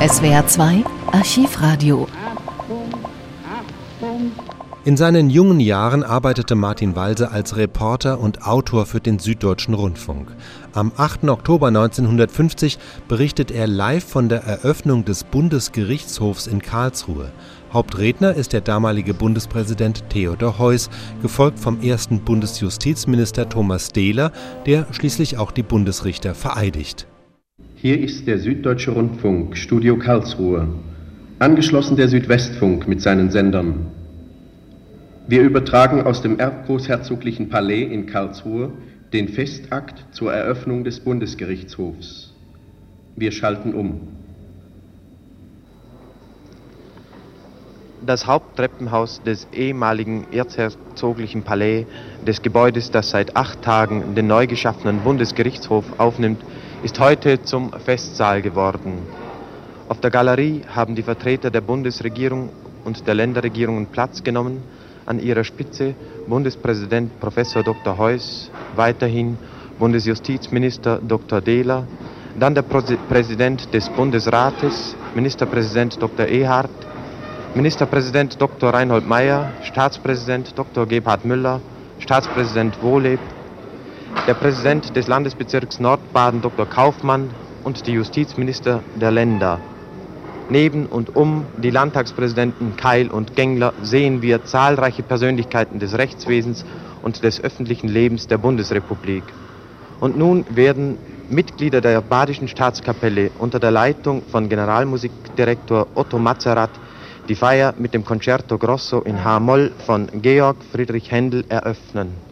SWR 2 Archivradio. In seinen jungen Jahren arbeitete Martin Walse als Reporter und Autor für den Süddeutschen Rundfunk. Am 8. Oktober 1950 berichtet er live von der Eröffnung des Bundesgerichtshofs in Karlsruhe. Hauptredner ist der damalige Bundespräsident Theodor Heuss, gefolgt vom ersten Bundesjustizminister Thomas Dehler, der schließlich auch die Bundesrichter vereidigt. Hier ist der Süddeutsche Rundfunk, Studio Karlsruhe, angeschlossen der Südwestfunk mit seinen Sendern. Wir übertragen aus dem Erbgroßherzoglichen Palais in Karlsruhe den Festakt zur Eröffnung des Bundesgerichtshofs. Wir schalten um. Das Haupttreppenhaus des ehemaligen erzherzoglichen Palais, des Gebäudes, das seit acht Tagen den neu geschaffenen Bundesgerichtshof aufnimmt, ist heute zum Festsaal geworden. Auf der Galerie haben die Vertreter der Bundesregierung und der Länderregierungen Platz genommen, an ihrer Spitze Bundespräsident Prof. Dr. Heuss, weiterhin Bundesjustizminister Dr. Dehler, dann der Präsident des Bundesrates, Ministerpräsident Dr. Ehardt, Ministerpräsident Dr. Reinhold Mayer, Staatspräsident Dr. Gebhard Müller, Staatspräsident Wohleb, der Präsident des Landesbezirks Nordbaden Dr. Kaufmann und die Justizminister der Länder. Neben und um die Landtagspräsidenten Keil und Gengler sehen wir zahlreiche Persönlichkeiten des Rechtswesens und des öffentlichen Lebens der Bundesrepublik. Und nun werden Mitglieder der Badischen Staatskapelle unter der Leitung von Generalmusikdirektor Otto Mazerat die Feier mit dem Concerto Grosso in H-Moll von Georg Friedrich Händel eröffnen.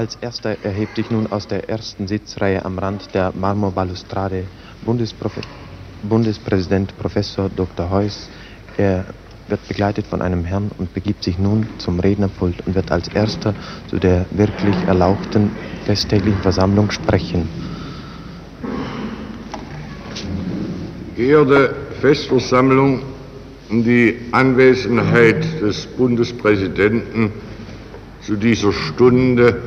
Als erster erhebt sich nun aus der ersten Sitzreihe am Rand der Marmorbalustrade Bundesprofe Bundespräsident Professor Dr. Heuss. Er wird begleitet von einem Herrn und begibt sich nun zum Rednerpult und wird als erster zu der wirklich erlauchten festtäglichen Versammlung sprechen. Geehrte Festversammlung, die Anwesenheit des Bundespräsidenten zu dieser Stunde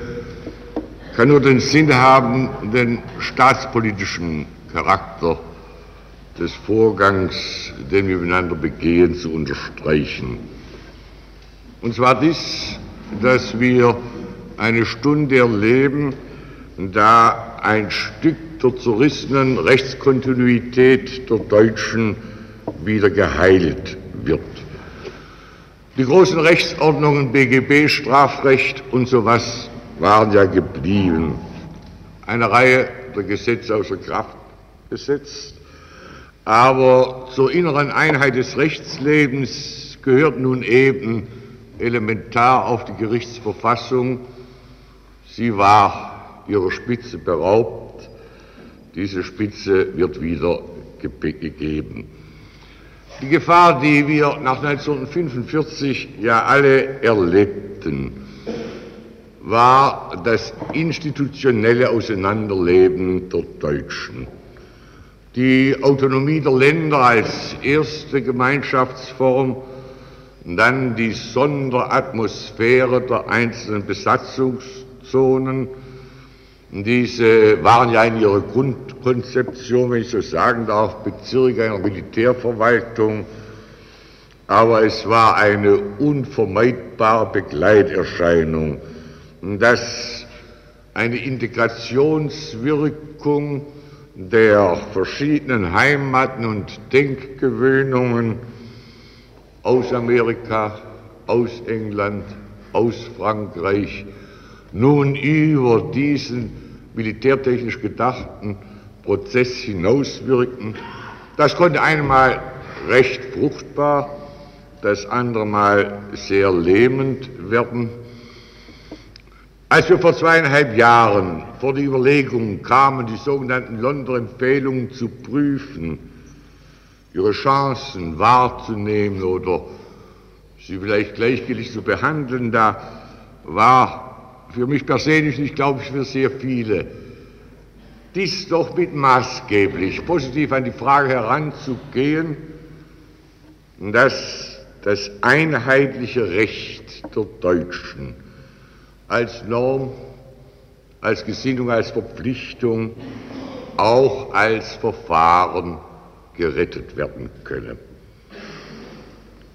kann nur den Sinn haben, den staatspolitischen Charakter des Vorgangs, den wir miteinander begehen, zu unterstreichen. Und zwar dies, dass wir eine Stunde erleben, da ein Stück der zerrissenen Rechtskontinuität der Deutschen wieder geheilt wird. Die großen Rechtsordnungen BGB, Strafrecht und sowas waren ja geblieben. Eine Reihe der Gesetze außer Kraft gesetzt, aber zur inneren Einheit des Rechtslebens gehört nun eben elementar auf die Gerichtsverfassung. Sie war ihrer Spitze beraubt. Diese Spitze wird wieder gegeben. Die Gefahr, die wir nach 1945 ja alle erlebten, war das institutionelle Auseinanderleben der Deutschen. Die Autonomie der Länder als erste Gemeinschaftsform, dann die Sonderatmosphäre der einzelnen Besatzungszonen. Diese waren ja in ihrer Grundkonzeption, wenn ich so sagen darf, Bezirke einer Militärverwaltung, aber es war eine unvermeidbare Begleiterscheinung dass eine Integrationswirkung der verschiedenen Heimaten und Denkgewöhnungen aus Amerika, aus England, aus Frankreich nun über diesen militärtechnisch gedachten Prozess hinauswirken. Das konnte einmal recht fruchtbar, das andere Mal sehr lähmend werden. Als wir vor zweieinhalb Jahren vor die Überlegung kamen, die sogenannten Londoner Empfehlungen zu prüfen, ihre Chancen wahrzunehmen oder sie vielleicht gleichgültig zu behandeln, da war für mich persönlich, ich glaube für sehr viele, dies doch mit maßgeblich positiv an die Frage heranzugehen, dass das einheitliche Recht der Deutschen als Norm, als Gesinnung, als Verpflichtung, auch als Verfahren gerettet werden könne.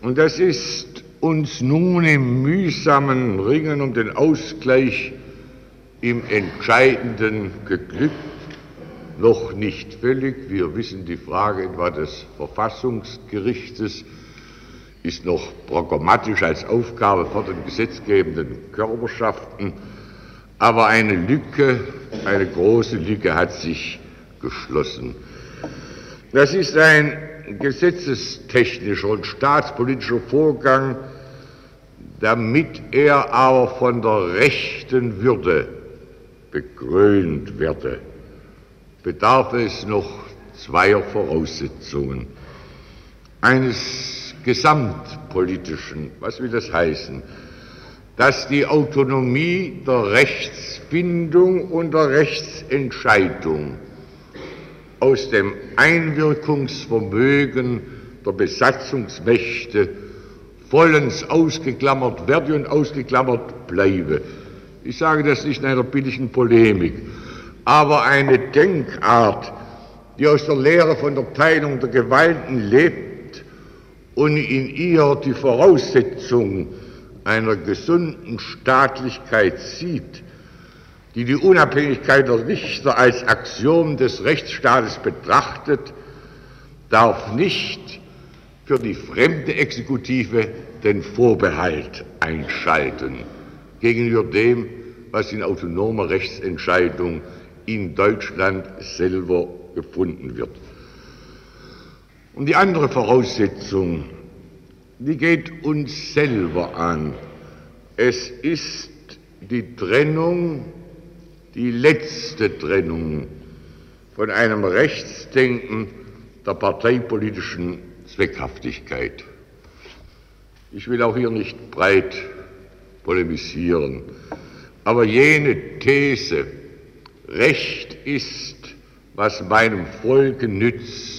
Und das ist uns nun im mühsamen Ringen um den Ausgleich im Entscheidenden geglückt, noch nicht völlig. Wir wissen, die Frage etwa des Verfassungsgerichtes ist noch programmatisch als Aufgabe vor den gesetzgebenden Körperschaften, aber eine Lücke, eine große Lücke hat sich geschlossen. Das ist ein gesetzestechnischer und staatspolitischer Vorgang, damit er aber von der rechten Würde bekrönt werde, bedarf es noch zweier Voraussetzungen. Eines gesamtpolitischen, was will das heißen? Dass die Autonomie der Rechtsfindung und der Rechtsentscheidung aus dem Einwirkungsvermögen der Besatzungsmächte vollends ausgeklammert werde und ausgeklammert bleibe. Ich sage das nicht in einer billigen Polemik, aber eine Denkart, die aus der Lehre von der Teilung der Gewalten lebt und in ihr die Voraussetzung einer gesunden Staatlichkeit sieht, die die Unabhängigkeit der Richter als Axiom des Rechtsstaates betrachtet, darf nicht für die fremde Exekutive den Vorbehalt einschalten gegenüber dem, was in autonomer Rechtsentscheidung in Deutschland selber gefunden wird. Und die andere Voraussetzung, die geht uns selber an. Es ist die Trennung die letzte Trennung von einem Rechtsdenken der parteipolitischen Zweckhaftigkeit. Ich will auch hier nicht breit polemisieren, aber jene These, Recht ist, was meinem Volke nützt,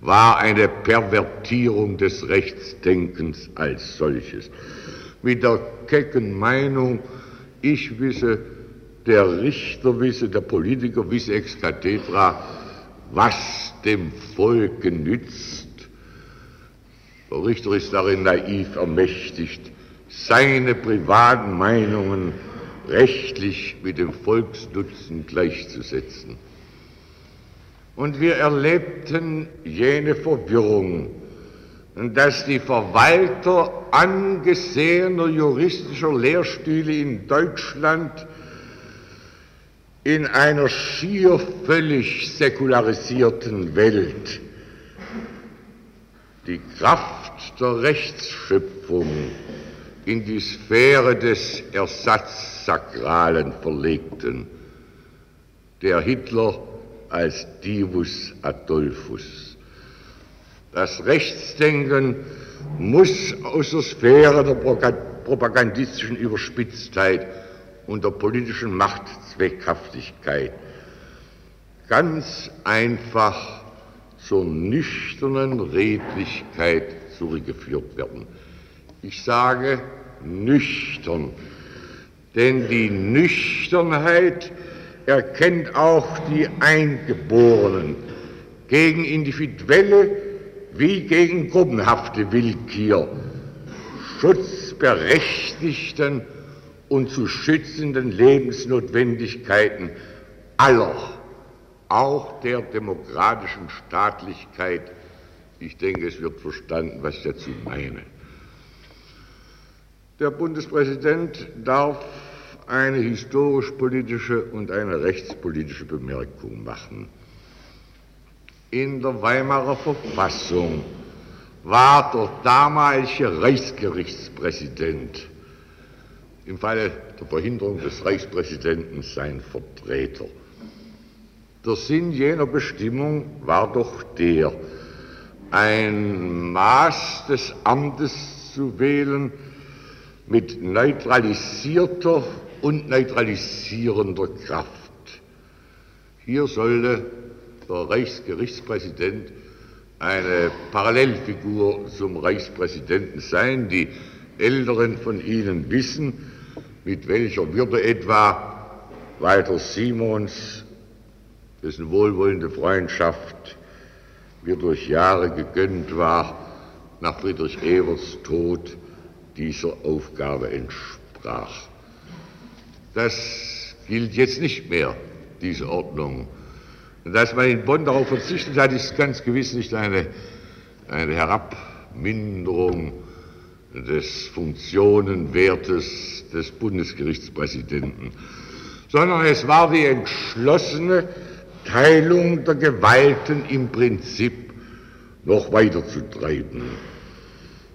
war eine Pervertierung des Rechtsdenkens als solches. Mit der kecken Meinung, ich wisse, der Richter wisse, der Politiker wisse ex cathedra, was dem Volke nützt. Der Richter ist darin naiv ermächtigt, seine privaten Meinungen rechtlich mit dem Volksnutzen gleichzusetzen. Und wir erlebten jene Verwirrung, dass die Verwalter angesehener juristischer Lehrstühle in Deutschland in einer schier völlig säkularisierten Welt die Kraft der Rechtsschöpfung in die Sphäre des Ersatzsakralen verlegten, der Hitler als Divus Adolphus. Das Rechtsdenken muss aus der Sphäre der propagandistischen Überspitztheit und der politischen Machtzweckhaftigkeit ganz einfach zur nüchternen Redlichkeit zurückgeführt werden. Ich sage nüchtern, denn die Nüchternheit erkennt auch die Eingeborenen gegen individuelle wie gegen gruppenhafte Willkür, schutzberechtigten und zu schützenden Lebensnotwendigkeiten aller, auch der demokratischen Staatlichkeit. Ich denke, es wird verstanden, was ich dazu meine. Der Bundespräsident darf eine historisch-politische und eine rechtspolitische Bemerkung machen. In der Weimarer Verfassung war der damalige Reichsgerichtspräsident im Falle der Verhinderung des Reichspräsidenten sein Vertreter. Der Sinn jener Bestimmung war doch der, ein Maß des Amtes zu wählen, mit neutralisierter und neutralisierender Kraft. Hier sollte der Reichsgerichtspräsident eine Parallelfigur zum Reichspräsidenten sein. Die Älteren von Ihnen wissen, mit welcher Würde etwa Walter Simons, dessen wohlwollende Freundschaft mir durch Jahre gegönnt war, nach Friedrich Evers Tod dieser Aufgabe entsprach. Das gilt jetzt nicht mehr, diese Ordnung. Dass man in Bonn darauf verzichtet hat, ist ganz gewiss nicht eine, eine Herabminderung des Funktionenwertes des Bundesgerichtspräsidenten, sondern es war die entschlossene Teilung der Gewalten im Prinzip noch weiter zu treiben.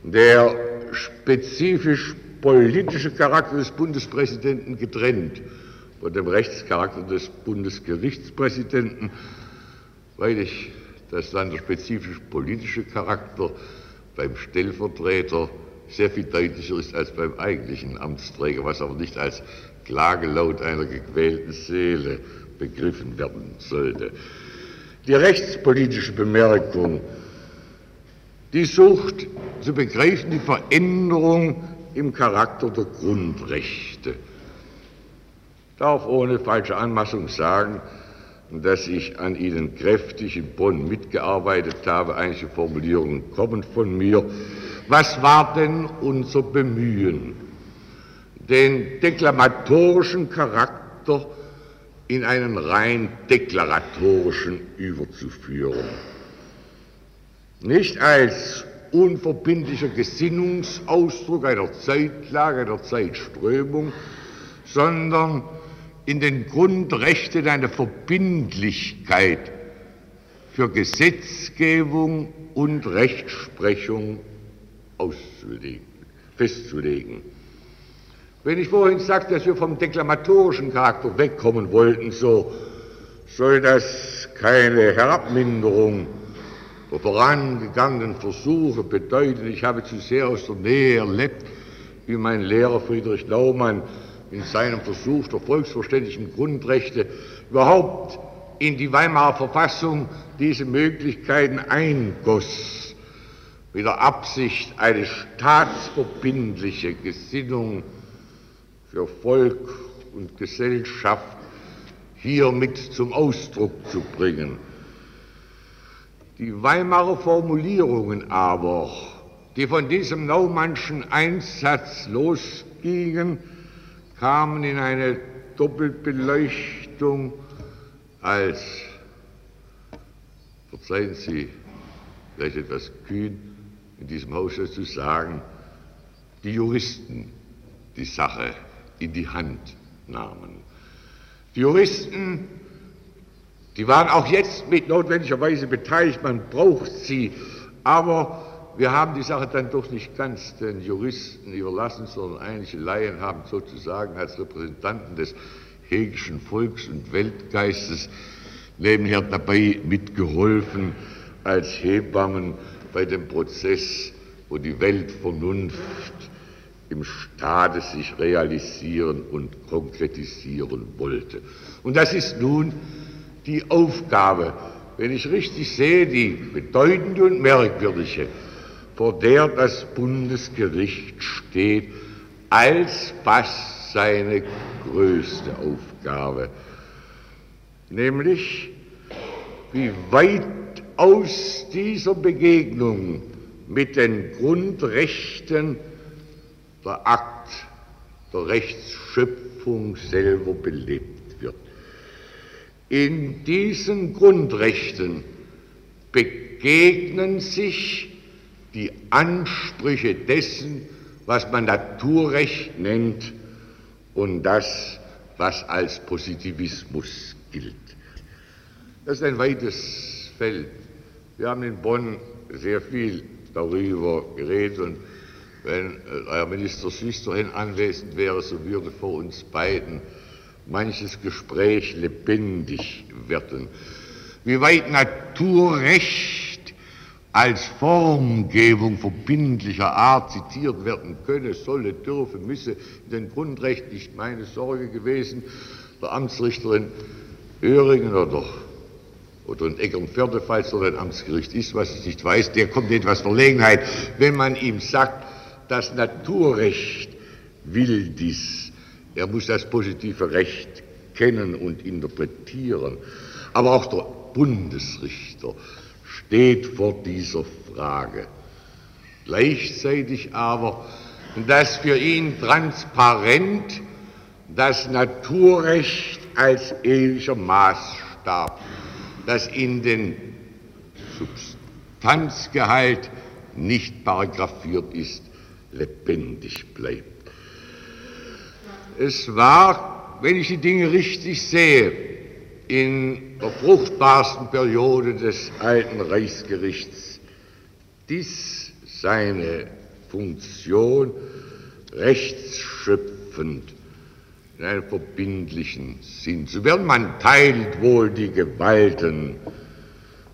Der spezifisch politische Charakter des Bundespräsidenten getrennt von dem Rechtscharakter des Bundesgerichtspräsidenten, weil ich dass dann politische Charakter beim Stellvertreter sehr viel deutlicher ist als beim eigentlichen Amtsträger, was aber nicht als Klagelaut einer gequälten Seele begriffen werden sollte. Die rechtspolitische Bemerkung, die sucht zu begreifen die Veränderung im Charakter der Grundrechte. Ich darf ohne falsche Anmaßung sagen, dass ich an ihnen kräftig in Bonn mitgearbeitet habe. Einige Formulierungen kommen von mir. Was war denn unser Bemühen? Den deklamatorischen Charakter in einen rein deklaratorischen überzuführen. Nicht als unverbindlicher Gesinnungsausdruck einer Zeitlage, einer Zeitströmung, sondern in den Grundrechten eine Verbindlichkeit für Gesetzgebung und Rechtsprechung auszulegen, festzulegen. Wenn ich vorhin sagte, dass wir vom deklamatorischen Charakter wegkommen wollten, so soll das keine Herabminderung der vorangegangenen Versuche bedeuten. Ich habe zu sehr aus der Nähe erlebt, wie mein Lehrer Friedrich Naumann in seinem Versuch der volksverständlichen Grundrechte überhaupt in die Weimarer Verfassung diese Möglichkeiten eingoss, mit der Absicht, eine staatsverbindliche Gesinnung für Volk und Gesellschaft hiermit zum Ausdruck zu bringen. Die Weimarer Formulierungen aber, die von diesem Naumannschen Einsatz losgingen, kamen in eine Doppelbeleuchtung als, verzeihen Sie, vielleicht etwas kühn in diesem Hause zu sagen, die Juristen die Sache in die Hand nahmen. Die Juristen, die waren auch jetzt mit notwendigerweise beteiligt, man braucht sie, aber wir haben die Sache dann doch nicht ganz den Juristen überlassen, sondern einige Laien haben sozusagen als Repräsentanten des hegischen Volks- und Weltgeistes nebenher dabei mitgeholfen als Hebammen bei dem Prozess, wo die Weltvernunft im Staate sich realisieren und konkretisieren wollte. Und das ist nun die Aufgabe, wenn ich richtig sehe, die bedeutende und merkwürdige, vor der das Bundesgericht steht, als fast seine größte Aufgabe, nämlich wie weit aus dieser Begegnung mit den Grundrechten der Akt der Rechtsschöpfung selber belebt. In diesen Grundrechten begegnen sich die Ansprüche dessen, was man Naturrecht nennt und das, was als Positivismus gilt. Das ist ein weites Feld. Wir haben in Bonn sehr viel darüber geredet und wenn euer Minister Süsterhin anwesend wäre, so würde vor uns beiden manches Gespräch lebendig werden. Wie weit Naturrecht als Formgebung verbindlicher Art zitiert werden könne, solle, dürfe, müsse, in den Grundrechten nicht meine Sorge gewesen, der Amtsrichterin Öhringen oder, oder in Eckernförde, falls dort ein Amtsgericht ist, was ich nicht weiß, der kommt in etwas Verlegenheit, wenn man ihm sagt, das Naturrecht will dies. Er muss das positive Recht kennen und interpretieren. Aber auch der Bundesrichter steht vor dieser Frage. Gleichzeitig aber, dass für ihn transparent das Naturrecht als ewiger Maßstab, das in den Substanzgehalt nicht paragraphiert ist, lebendig bleibt. Es war, wenn ich die Dinge richtig sehe, in der fruchtbarsten Periode des alten Reichsgerichts dies seine Funktion rechtsschöpfend in einem verbindlichen Sinn zu werden. Man teilt wohl die Gewalten,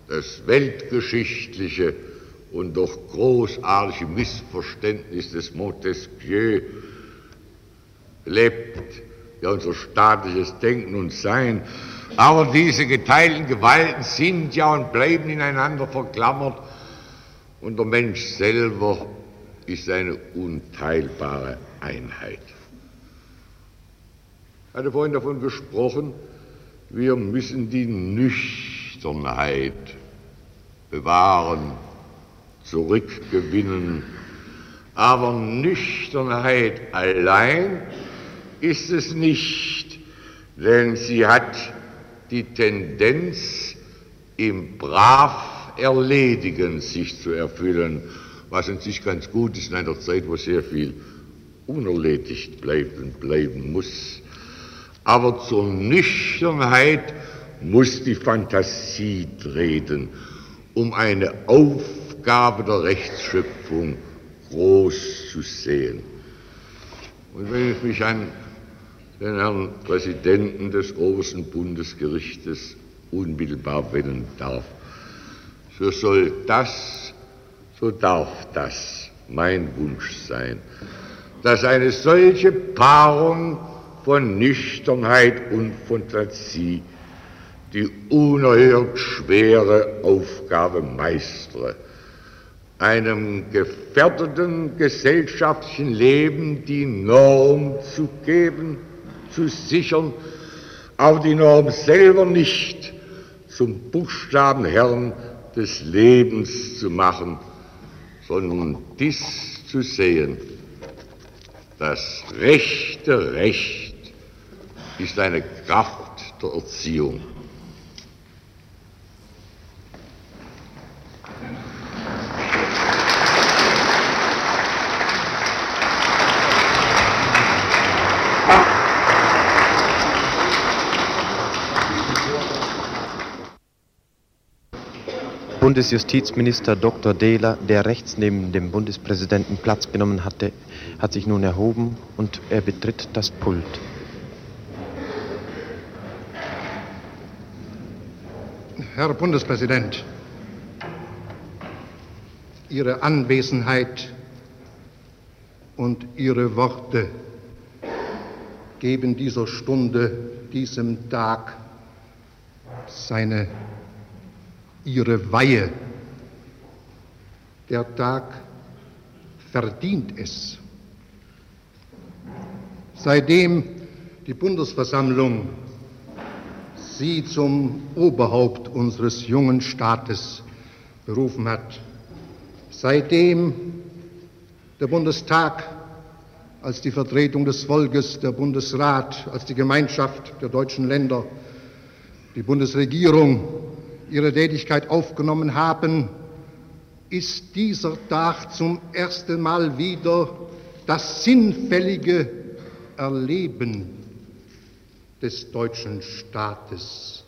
das weltgeschichtliche und doch großartige Missverständnis des Montesquieu lebt ja unser staatliches Denken und Sein. Aber diese geteilten Gewalten sind ja und bleiben ineinander verklammert und der Mensch selber ist eine unteilbare Einheit. Ich hatte vorhin davon gesprochen, wir müssen die Nüchternheit bewahren, zurückgewinnen. Aber Nüchternheit allein ist es nicht, denn sie hat die Tendenz, im brav Erledigen sich zu erfüllen, was in sich ganz gut ist in einer Zeit, wo sehr viel unerledigt bleibt und bleiben muss. Aber zur Nüchternheit muss die Fantasie treten, um eine Aufgabe der Rechtsschöpfung groß zu sehen. Und wenn ich mich an den Herrn Präsidenten des obersten Bundesgerichtes unmittelbar wenden darf, so soll das, so darf das mein Wunsch sein, dass eine solche Paarung von Nüchternheit und Fantasie die unerhört schwere Aufgabe meistere, einem gefährdeten gesellschaftlichen Leben die Norm zu geben, zu sichern, aber die Norm selber nicht zum Buchstabenherrn des Lebens zu machen, sondern dies zu sehen, das rechte Recht ist eine Kraft der Erziehung. Bundesjustizminister Dr. Dehler, der rechts neben dem Bundespräsidenten Platz genommen hatte, hat sich nun erhoben und er betritt das Pult. Herr Bundespräsident, Ihre Anwesenheit und Ihre Worte geben dieser Stunde, diesem Tag seine ihre Weihe. Der Tag verdient es. Seitdem die Bundesversammlung Sie zum Oberhaupt unseres jungen Staates berufen hat, seitdem der Bundestag als die Vertretung des Volkes, der Bundesrat als die Gemeinschaft der deutschen Länder, die Bundesregierung ihre Tätigkeit aufgenommen haben, ist dieser Tag zum ersten Mal wieder das sinnfällige Erleben des deutschen Staates.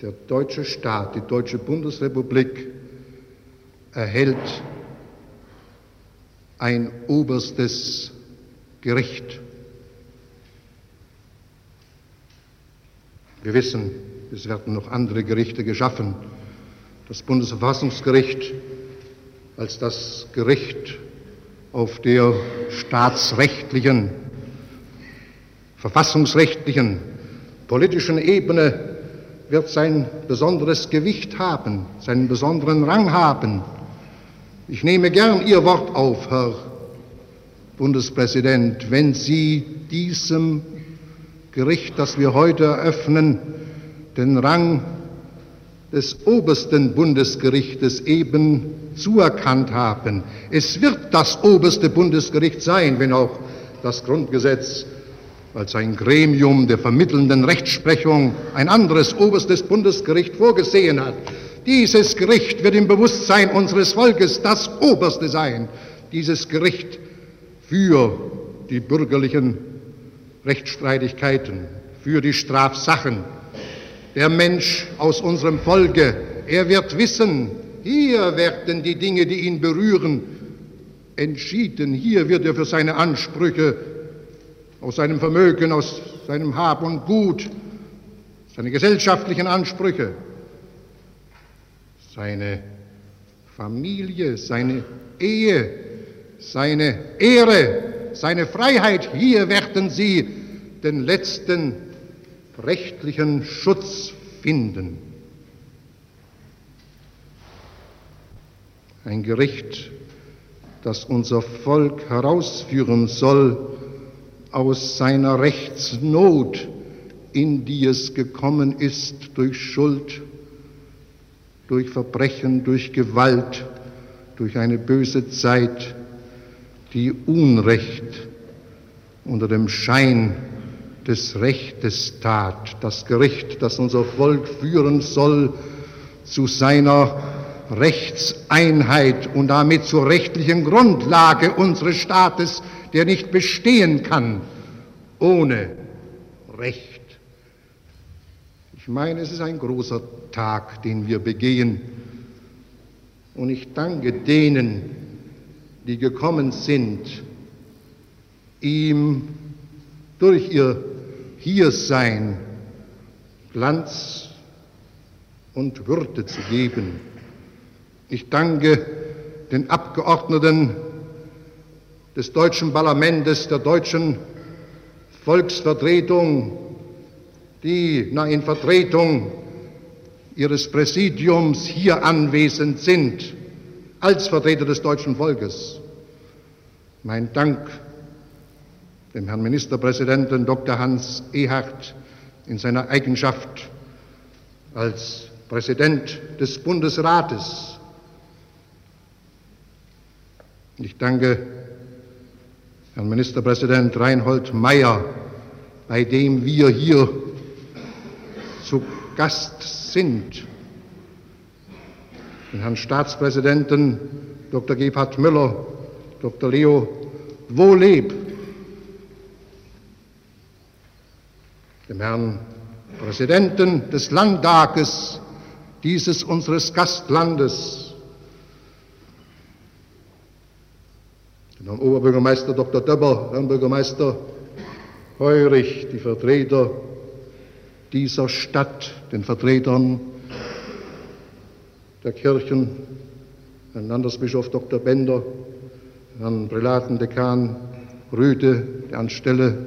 Der deutsche Staat, die deutsche Bundesrepublik erhält ein oberstes Gericht. Wir wissen, es werden noch andere Gerichte geschaffen. Das Bundesverfassungsgericht als das Gericht auf der staatsrechtlichen, verfassungsrechtlichen, politischen Ebene wird sein besonderes Gewicht haben, seinen besonderen Rang haben. Ich nehme gern Ihr Wort auf, Herr Bundespräsident, wenn Sie diesem Gericht, das wir heute eröffnen, den Rang des obersten Bundesgerichtes eben zuerkannt haben. Es wird das oberste Bundesgericht sein, wenn auch das Grundgesetz als ein Gremium der vermittelnden Rechtsprechung ein anderes oberstes Bundesgericht vorgesehen hat. Dieses Gericht wird im Bewusstsein unseres Volkes das oberste sein. Dieses Gericht für die bürgerlichen Rechtsstreitigkeiten, für die Strafsachen. Der Mensch aus unserem Volke, er wird wissen, hier werden die Dinge, die ihn berühren, entschieden. Hier wird er für seine Ansprüche aus seinem Vermögen, aus seinem Hab und Gut, seine gesellschaftlichen Ansprüche, seine Familie, seine Ehe, seine Ehre, seine Freiheit, hier werden sie den letzten rechtlichen Schutz finden. ein Gericht, das unser Volk herausführen soll aus seiner Rechtsnot, in die es gekommen ist durch Schuld, durch Verbrechen, durch Gewalt, durch eine böse Zeit, die Unrecht unter dem Schein des Rechtes tat. Das Gericht, das unser Volk führen soll zu seiner Rechtseinheit und damit zur rechtlichen Grundlage unseres Staates, der nicht bestehen kann ohne Recht. Ich meine, es ist ein großer Tag, den wir begehen. Und ich danke denen, die gekommen sind, ihm durch ihr Hiersein Glanz und Würde zu geben. Ich danke den Abgeordneten des deutschen Parlaments, der deutschen Volksvertretung, die na, in Vertretung ihres Präsidiums hier anwesend sind, als Vertreter des deutschen Volkes. Mein Dank dem Herrn Ministerpräsidenten Dr. Hans Ehart in seiner Eigenschaft als Präsident des Bundesrates ich danke Herrn Ministerpräsident Reinhold Mayer, bei dem wir hier zu Gast sind, den Herrn Staatspräsidenten Dr. Gebhard Müller, Dr. Leo Wohleb, dem Herrn Präsidenten des Landtages dieses unseres Gastlandes, Herrn Oberbürgermeister Dr. Döbber, Herrn Bürgermeister Heurich, die Vertreter dieser Stadt, den Vertretern der Kirchen, Herrn Landesbischof Dr. Bender, Herrn Prälatendekan Rüde, der anstelle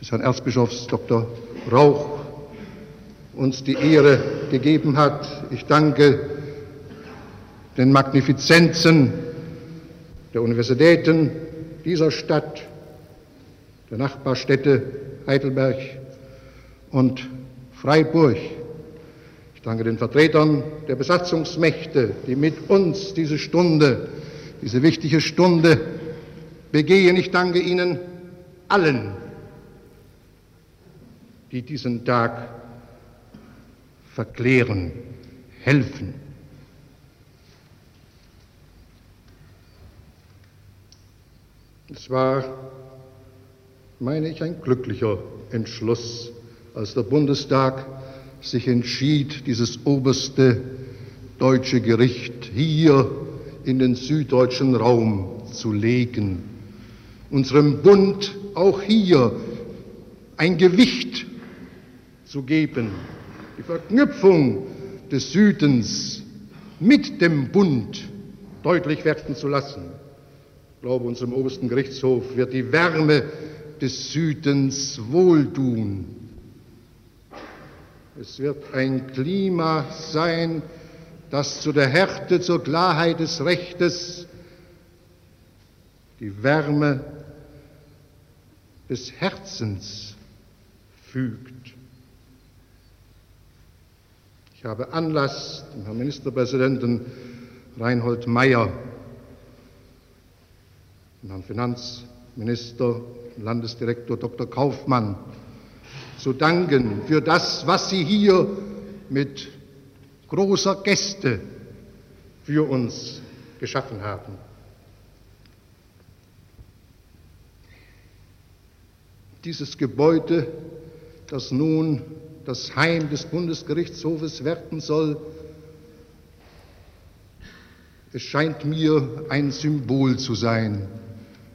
des Herrn Erzbischofs Dr. Rauch uns die Ehre gegeben hat. Ich danke den Magnifizenzen der Universitäten dieser Stadt, der Nachbarstädte Heidelberg und Freiburg. Ich danke den Vertretern der Besatzungsmächte, die mit uns diese Stunde, diese wichtige Stunde begehen. Ich danke Ihnen allen, die diesen Tag verklären, helfen. Es war, meine ich, ein glücklicher Entschluss, als der Bundestag sich entschied, dieses oberste deutsche Gericht hier in den süddeutschen Raum zu legen, unserem Bund auch hier ein Gewicht zu geben, die Verknüpfung des Südens mit dem Bund deutlich werden zu lassen. Ich glaube, unserem obersten Gerichtshof wird die Wärme des Südens wohltun. Es wird ein Klima sein, das zu der Härte, zur Klarheit des Rechtes die Wärme des Herzens fügt. Ich habe Anlass, dem Herrn Ministerpräsidenten Reinhold Mayer, dem Herrn Finanzminister, Landesdirektor Dr. Kaufmann zu danken für das, was Sie hier mit großer Gäste für uns geschaffen haben. Dieses Gebäude, das nun das Heim des Bundesgerichtshofes werden soll, es scheint mir ein Symbol zu sein,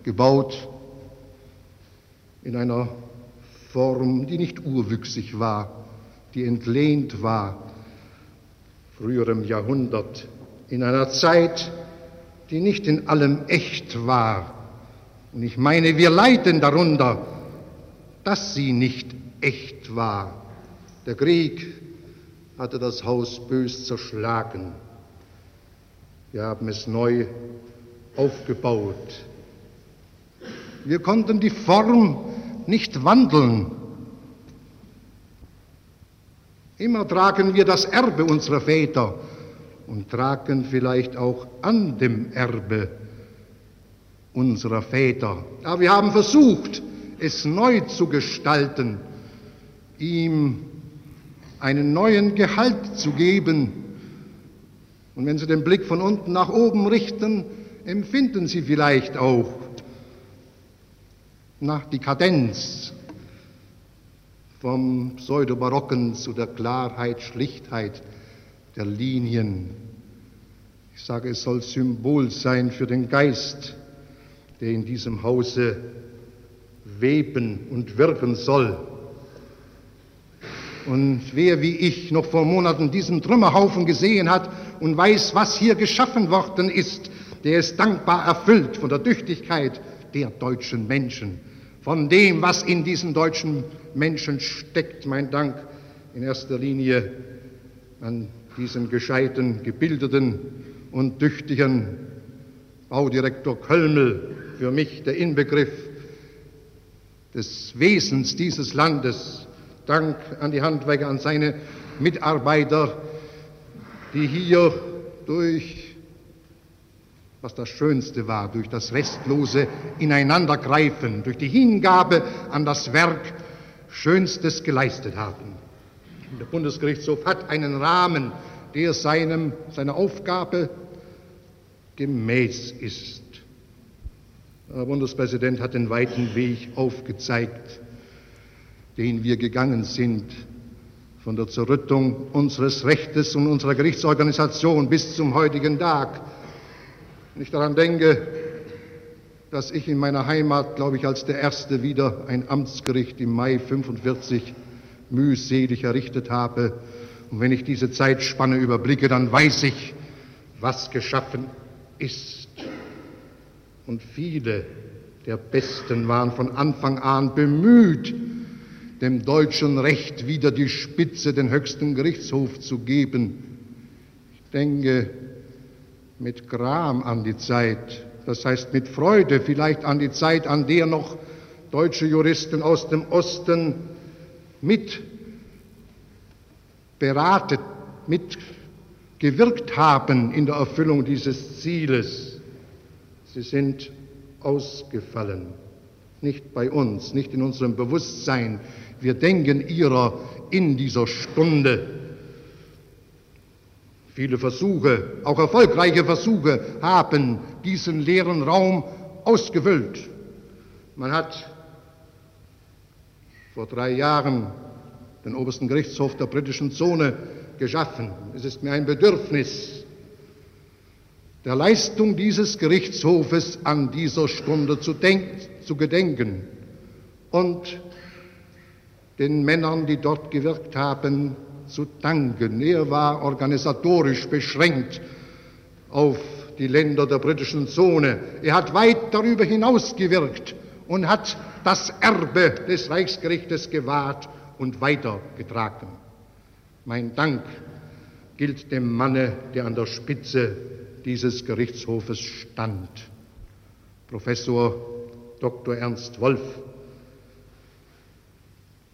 gebaut in einer Form, die nicht urwüchsig war, die entlehnt war früherem Jahrhundert, in einer Zeit, die nicht in allem echt war. Und ich meine, wir leiden darunter, dass sie nicht echt war. Der Krieg hatte das Haus bös zerschlagen. Wir haben es neu aufgebaut. Wir konnten die Form nicht wandeln. Immer tragen wir das Erbe unserer Väter und tragen vielleicht auch an dem Erbe unserer Väter. Aber wir haben versucht, es neu zu gestalten, ihm einen neuen Gehalt zu geben. Und wenn Sie den Blick von unten nach oben richten, empfinden Sie vielleicht auch nach die Kadenz vom Pseudobarocken zu der Klarheit, Schlichtheit der Linien. Ich sage, es soll Symbol sein für den Geist, der in diesem Hause weben und wirken soll. Und wer wie ich noch vor Monaten diesen Trümmerhaufen gesehen hat und weiß, was hier geschaffen worden ist, der ist dankbar erfüllt von der Tüchtigkeit der deutschen Menschen, von dem, was in diesen deutschen Menschen steckt. Mein Dank in erster Linie an diesen gescheiten, gebildeten und tüchtigen Baudirektor Kölmel, für mich der Inbegriff des Wesens dieses Landes. Dank an die Handwerker, an seine Mitarbeiter, die hier durch, was das Schönste war, durch das restlose Ineinandergreifen, durch die Hingabe an das Werk Schönstes geleistet haben. Der Bundesgerichtshof hat einen Rahmen, der seinem, seiner Aufgabe gemäß ist. Herr Bundespräsident hat den weiten Weg aufgezeigt, den wir gegangen sind, von der Zerrüttung unseres Rechtes und unserer Gerichtsorganisation bis zum heutigen Tag. Wenn ich daran denke, dass ich in meiner Heimat, glaube ich, als der Erste wieder ein Amtsgericht im Mai 45 mühselig errichtet habe. Und wenn ich diese Zeitspanne überblicke, dann weiß ich, was geschaffen ist. Und viele der Besten waren von Anfang an bemüht, dem deutschen Recht wieder die Spitze, den höchsten Gerichtshof zu geben. Ich denke mit Gram an die Zeit, das heißt mit Freude vielleicht an die Zeit, an der noch deutsche Juristen aus dem Osten mit beratet, mitgewirkt haben in der Erfüllung dieses Zieles. Sie sind ausgefallen. Nicht bei uns, nicht in unserem Bewusstsein. Wir denken ihrer in dieser Stunde. Viele Versuche, auch erfolgreiche Versuche, haben diesen leeren Raum ausgefüllt. Man hat vor drei Jahren den obersten Gerichtshof der britischen Zone geschaffen. Es ist mir ein Bedürfnis, der Leistung dieses Gerichtshofes an dieser Stunde zu, zu gedenken und den Männern, die dort gewirkt haben, zu danken. Er war organisatorisch beschränkt auf die Länder der britischen Zone. Er hat weit darüber hinaus gewirkt und hat das Erbe des Reichsgerichtes gewahrt und weitergetragen. Mein Dank gilt dem Manne, der an der Spitze dieses Gerichtshofes stand, Professor Dr. Ernst Wolf.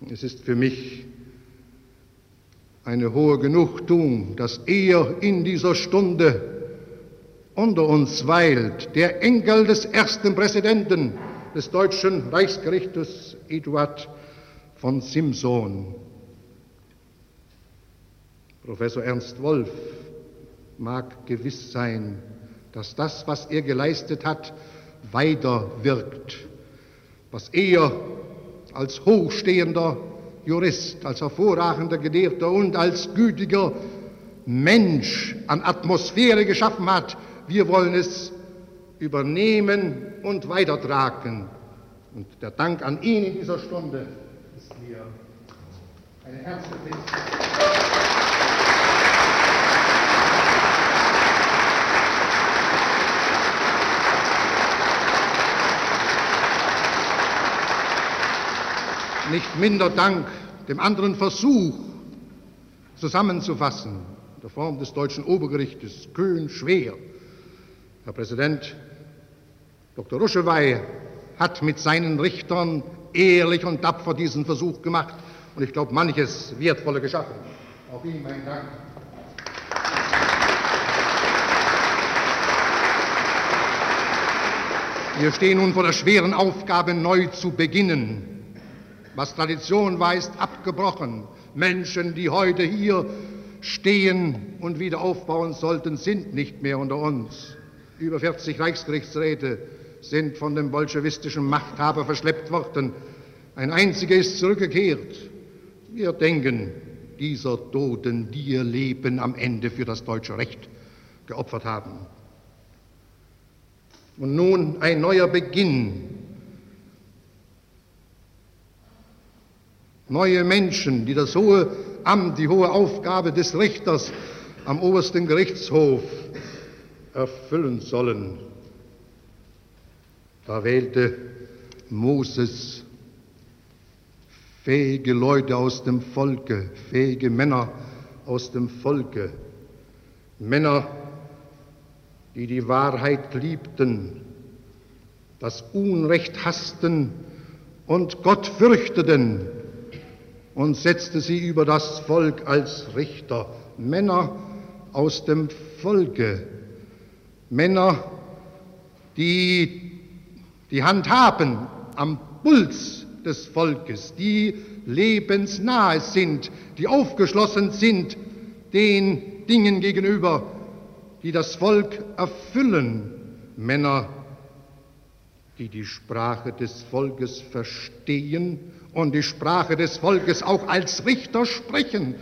Es ist für mich eine hohe Genugtuung, dass er in dieser Stunde unter uns weilt, der Enkel des ersten Präsidenten des Deutschen Reichsgerichtes, Eduard von Simson. Professor Ernst Wolf mag gewiss sein, dass das, was er geleistet hat, weiter wirkt, was er als hochstehender Jurist, als hervorragender Gelehrter und als gütiger Mensch an Atmosphäre geschaffen hat, wir wollen es übernehmen und weitertragen. Und der Dank an ihn in dieser Stunde ist mir eine herzliche Nicht minder Dank dem anderen Versuch zusammenzufassen, in der Form des deutschen Obergerichtes, Köhn schwer, Herr Präsident, Dr. Ruschewey hat mit seinen Richtern ehrlich und tapfer diesen Versuch gemacht und ich glaube, manches Wertvolle geschaffen. Auch Ihnen mein Dank. Wir stehen nun vor der schweren Aufgabe, neu zu beginnen. Was Tradition war, ist abgebrochen. Menschen, die heute hier stehen und wieder aufbauen sollten, sind nicht mehr unter uns. Über 40 Reichsgerichtsräte sind von dem bolschewistischen Machthaber verschleppt worden. Ein einziger ist zurückgekehrt. Wir denken dieser Toten, die ihr Leben am Ende für das deutsche Recht geopfert haben. Und nun ein neuer Beginn. Neue Menschen, die das hohe Amt, die hohe Aufgabe des Richters am obersten Gerichtshof erfüllen sollen. Da wählte Moses fähige Leute aus dem Volke, fähige Männer aus dem Volke, Männer, die die Wahrheit liebten, das Unrecht hassten und Gott fürchteten und setzte sie über das Volk als Richter, Männer aus dem Volke, Männer, die die Hand haben am Puls des Volkes, die lebensnahe sind, die aufgeschlossen sind den Dingen gegenüber, die das Volk erfüllen. Männer, die die Sprache des Volkes verstehen und die Sprache des Volkes auch als Richter sprechen.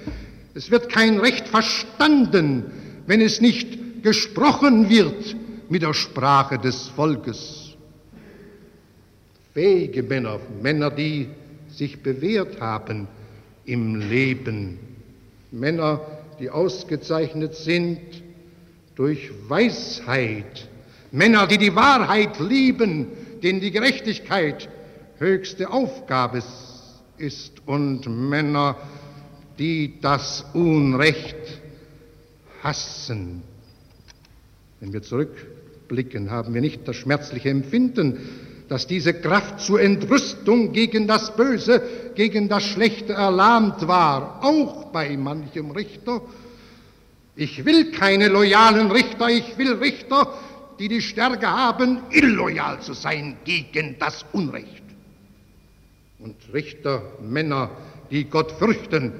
Es wird kein Recht verstanden, wenn es nicht gesprochen wird mit der Sprache des Volkes. Fähige Männer, Männer, die sich bewährt haben im Leben, Männer, die ausgezeichnet sind durch Weisheit, Männer, die die Wahrheit lieben, denen die Gerechtigkeit höchste Aufgabe ist und Männer, die das Unrecht hassen. Wenn wir zurückblicken, haben wir nicht das schmerzliche Empfinden, dass diese Kraft zur Entrüstung gegen das Böse, gegen das Schlechte erlahmt war, auch bei manchem Richter. Ich will keine loyalen Richter, ich will Richter, die die Stärke haben, illoyal zu sein gegen das Unrecht. Und Richter, Männer, die Gott fürchten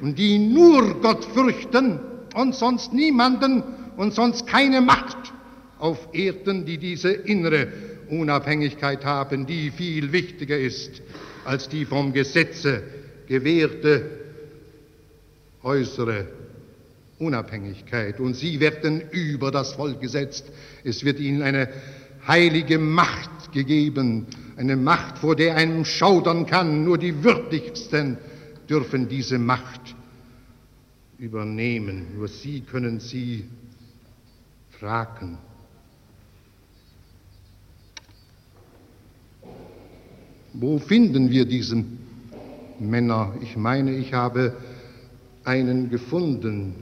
und die nur Gott fürchten und sonst niemanden und sonst keine Macht auf Erden, die diese innere Unabhängigkeit haben, die viel wichtiger ist als die vom Gesetze gewährte äußere Unabhängigkeit. Und sie werden über das Volk gesetzt. Es wird ihnen eine heilige Macht gegeben, eine Macht, vor der einem schaudern kann. Nur die Würdigsten dürfen diese Macht übernehmen. Nur Sie können sie fragen. Wo finden wir diese Männer? Ich meine, ich habe einen gefunden,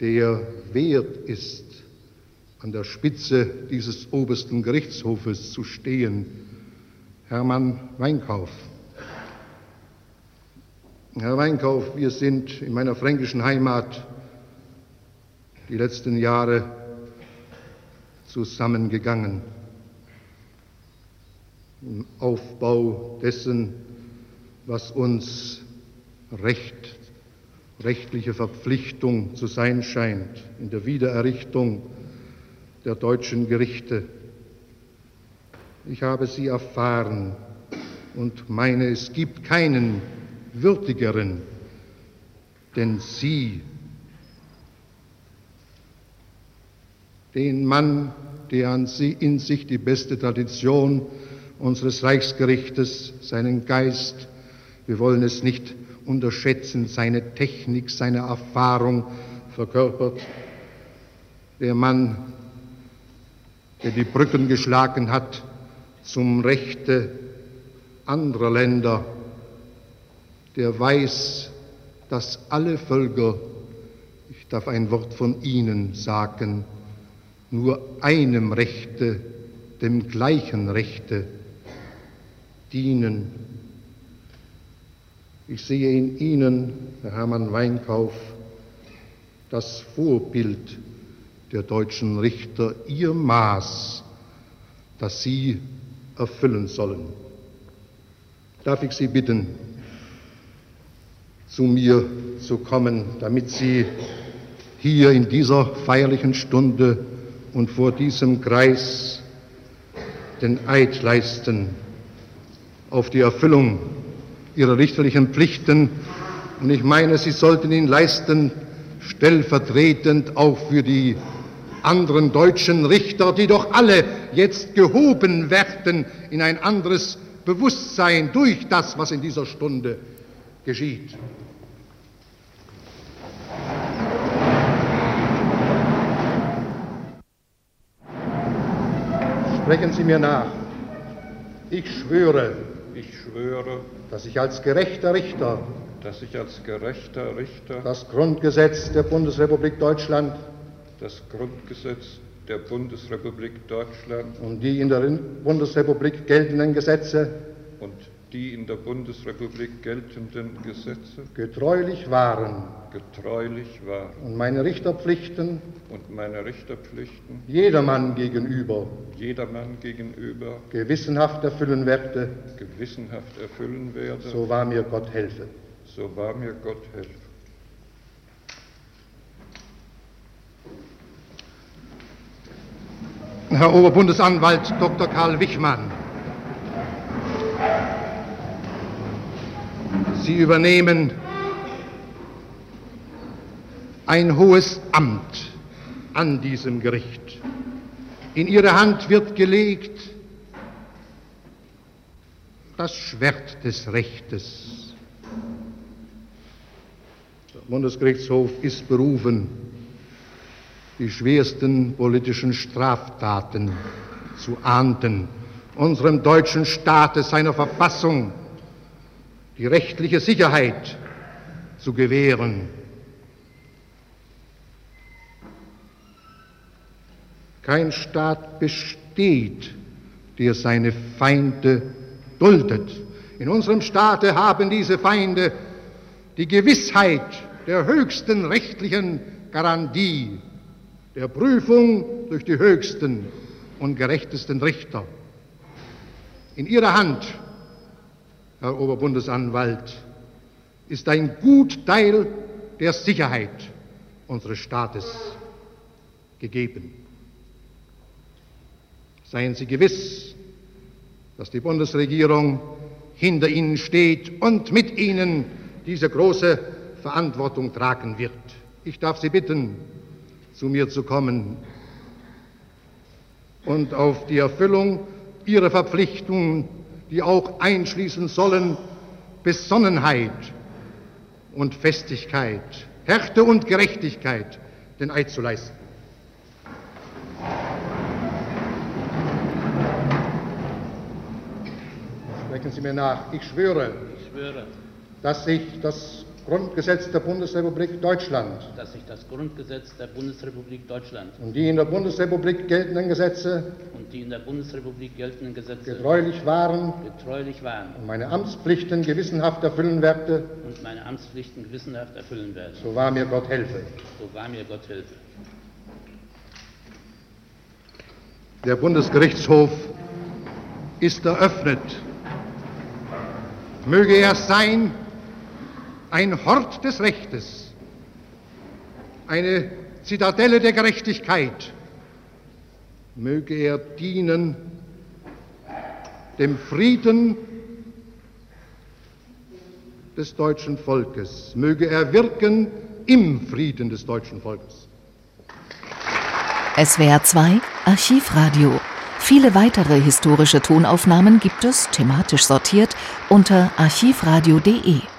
der wert ist, an der Spitze dieses obersten Gerichtshofes zu stehen, Hermann Weinkauf. Herr Weinkauf, wir sind in meiner fränkischen Heimat die letzten Jahre zusammengegangen im Aufbau dessen, was uns Recht, rechtliche Verpflichtung zu sein scheint, in der Wiedererrichtung der deutschen Gerichte. Ich habe sie erfahren und meine, es gibt keinen würdigeren, denn sie, den Mann, der an sie in sich die beste Tradition unseres Reichsgerichtes, seinen Geist, wir wollen es nicht unterschätzen, seine Technik, seine Erfahrung verkörpert. Der Mann, der die Brücken geschlagen hat zum Rechte anderer Länder, der weiß, dass alle Völker, ich darf ein Wort von Ihnen sagen, nur einem Rechte, dem gleichen Rechte dienen. Ich sehe in Ihnen, Herr Hermann Weinkauf, das Vorbild der deutschen Richter, Ihr Maß, das Sie erfüllen sollen. Darf ich Sie bitten, zu mir zu kommen, damit Sie hier in dieser feierlichen Stunde und vor diesem Kreis den Eid leisten auf die Erfüllung Ihrer richterlichen Pflichten. Und ich meine, Sie sollten ihn leisten, stellvertretend auch für die anderen deutschen Richter, die doch alle jetzt gehoben werden in ein anderes Bewusstsein durch das, was in dieser Stunde geschieht. Sprechen Sie mir nach. Ich schwöre, ich schwöre, dass ich als gerechter Richter, dass ich als gerechter Richter das Grundgesetz der Bundesrepublik Deutschland, das Grundgesetz der Bundesrepublik Deutschland. Und die in der Bundesrepublik geltenden Gesetze. Und die in der Bundesrepublik geltenden Gesetze. Getreulich wahren. Getreulich wahren. Und meine Richterpflichten. Und meine Richterpflichten. Jedermann gegenüber. Jedermann gegenüber. Gewissenhaft erfüllen werde. Gewissenhaft erfüllen werde. So wahr mir Gott helfe. So wahr mir Gott helfe Herr Oberbundesanwalt Dr. Karl Wichmann Sie übernehmen ein hohes Amt an diesem Gericht. In Ihre Hand wird gelegt das Schwert des Rechtes. Der Bundesgerichtshof ist berufen, die schwersten politischen Straftaten zu ahnden, unserem deutschen Staate, seiner Verfassung, die rechtliche Sicherheit zu gewähren. Kein Staat besteht, der seine Feinde duldet. In unserem Staate haben diese Feinde die Gewissheit der höchsten rechtlichen Garantie, der Prüfung durch die höchsten und gerechtesten Richter. In ihrer Hand Herr Oberbundesanwalt, ist ein Gutteil der Sicherheit unseres Staates gegeben. Seien Sie gewiss, dass die Bundesregierung hinter Ihnen steht und mit Ihnen diese große Verantwortung tragen wird. Ich darf Sie bitten, zu mir zu kommen und auf die Erfüllung Ihrer Verpflichtungen die auch einschließen sollen Besonnenheit und Festigkeit, Härte und Gerechtigkeit den Eid zu leisten. Sprechen Sie mir nach. Ich schwöre, ich schwöre dass ich das Grundgesetz der Bundesrepublik Deutschland dass ich das Grundgesetz der Bundesrepublik Deutschland und die in der Bundesrepublik geltenden Gesetze und die in der Bundesrepublik geltenden Gesetze getreulich wahren getreulich wahren und meine Amtspflichten gewissenhaft erfüllen werde, und meine Amtspflichten gewissenhaft erfüllen werde. so wahr mir Gott helfe. So wahr mir Gott helfe. Der Bundesgerichtshof ist eröffnet. Möge er sein ein Hort des Rechtes, eine Zitadelle der Gerechtigkeit. Möge er dienen dem Frieden des deutschen Volkes. Möge er wirken im Frieden des deutschen Volkes. SWR 2 Archivradio. Viele weitere historische Tonaufnahmen gibt es, thematisch sortiert, unter archivradio.de.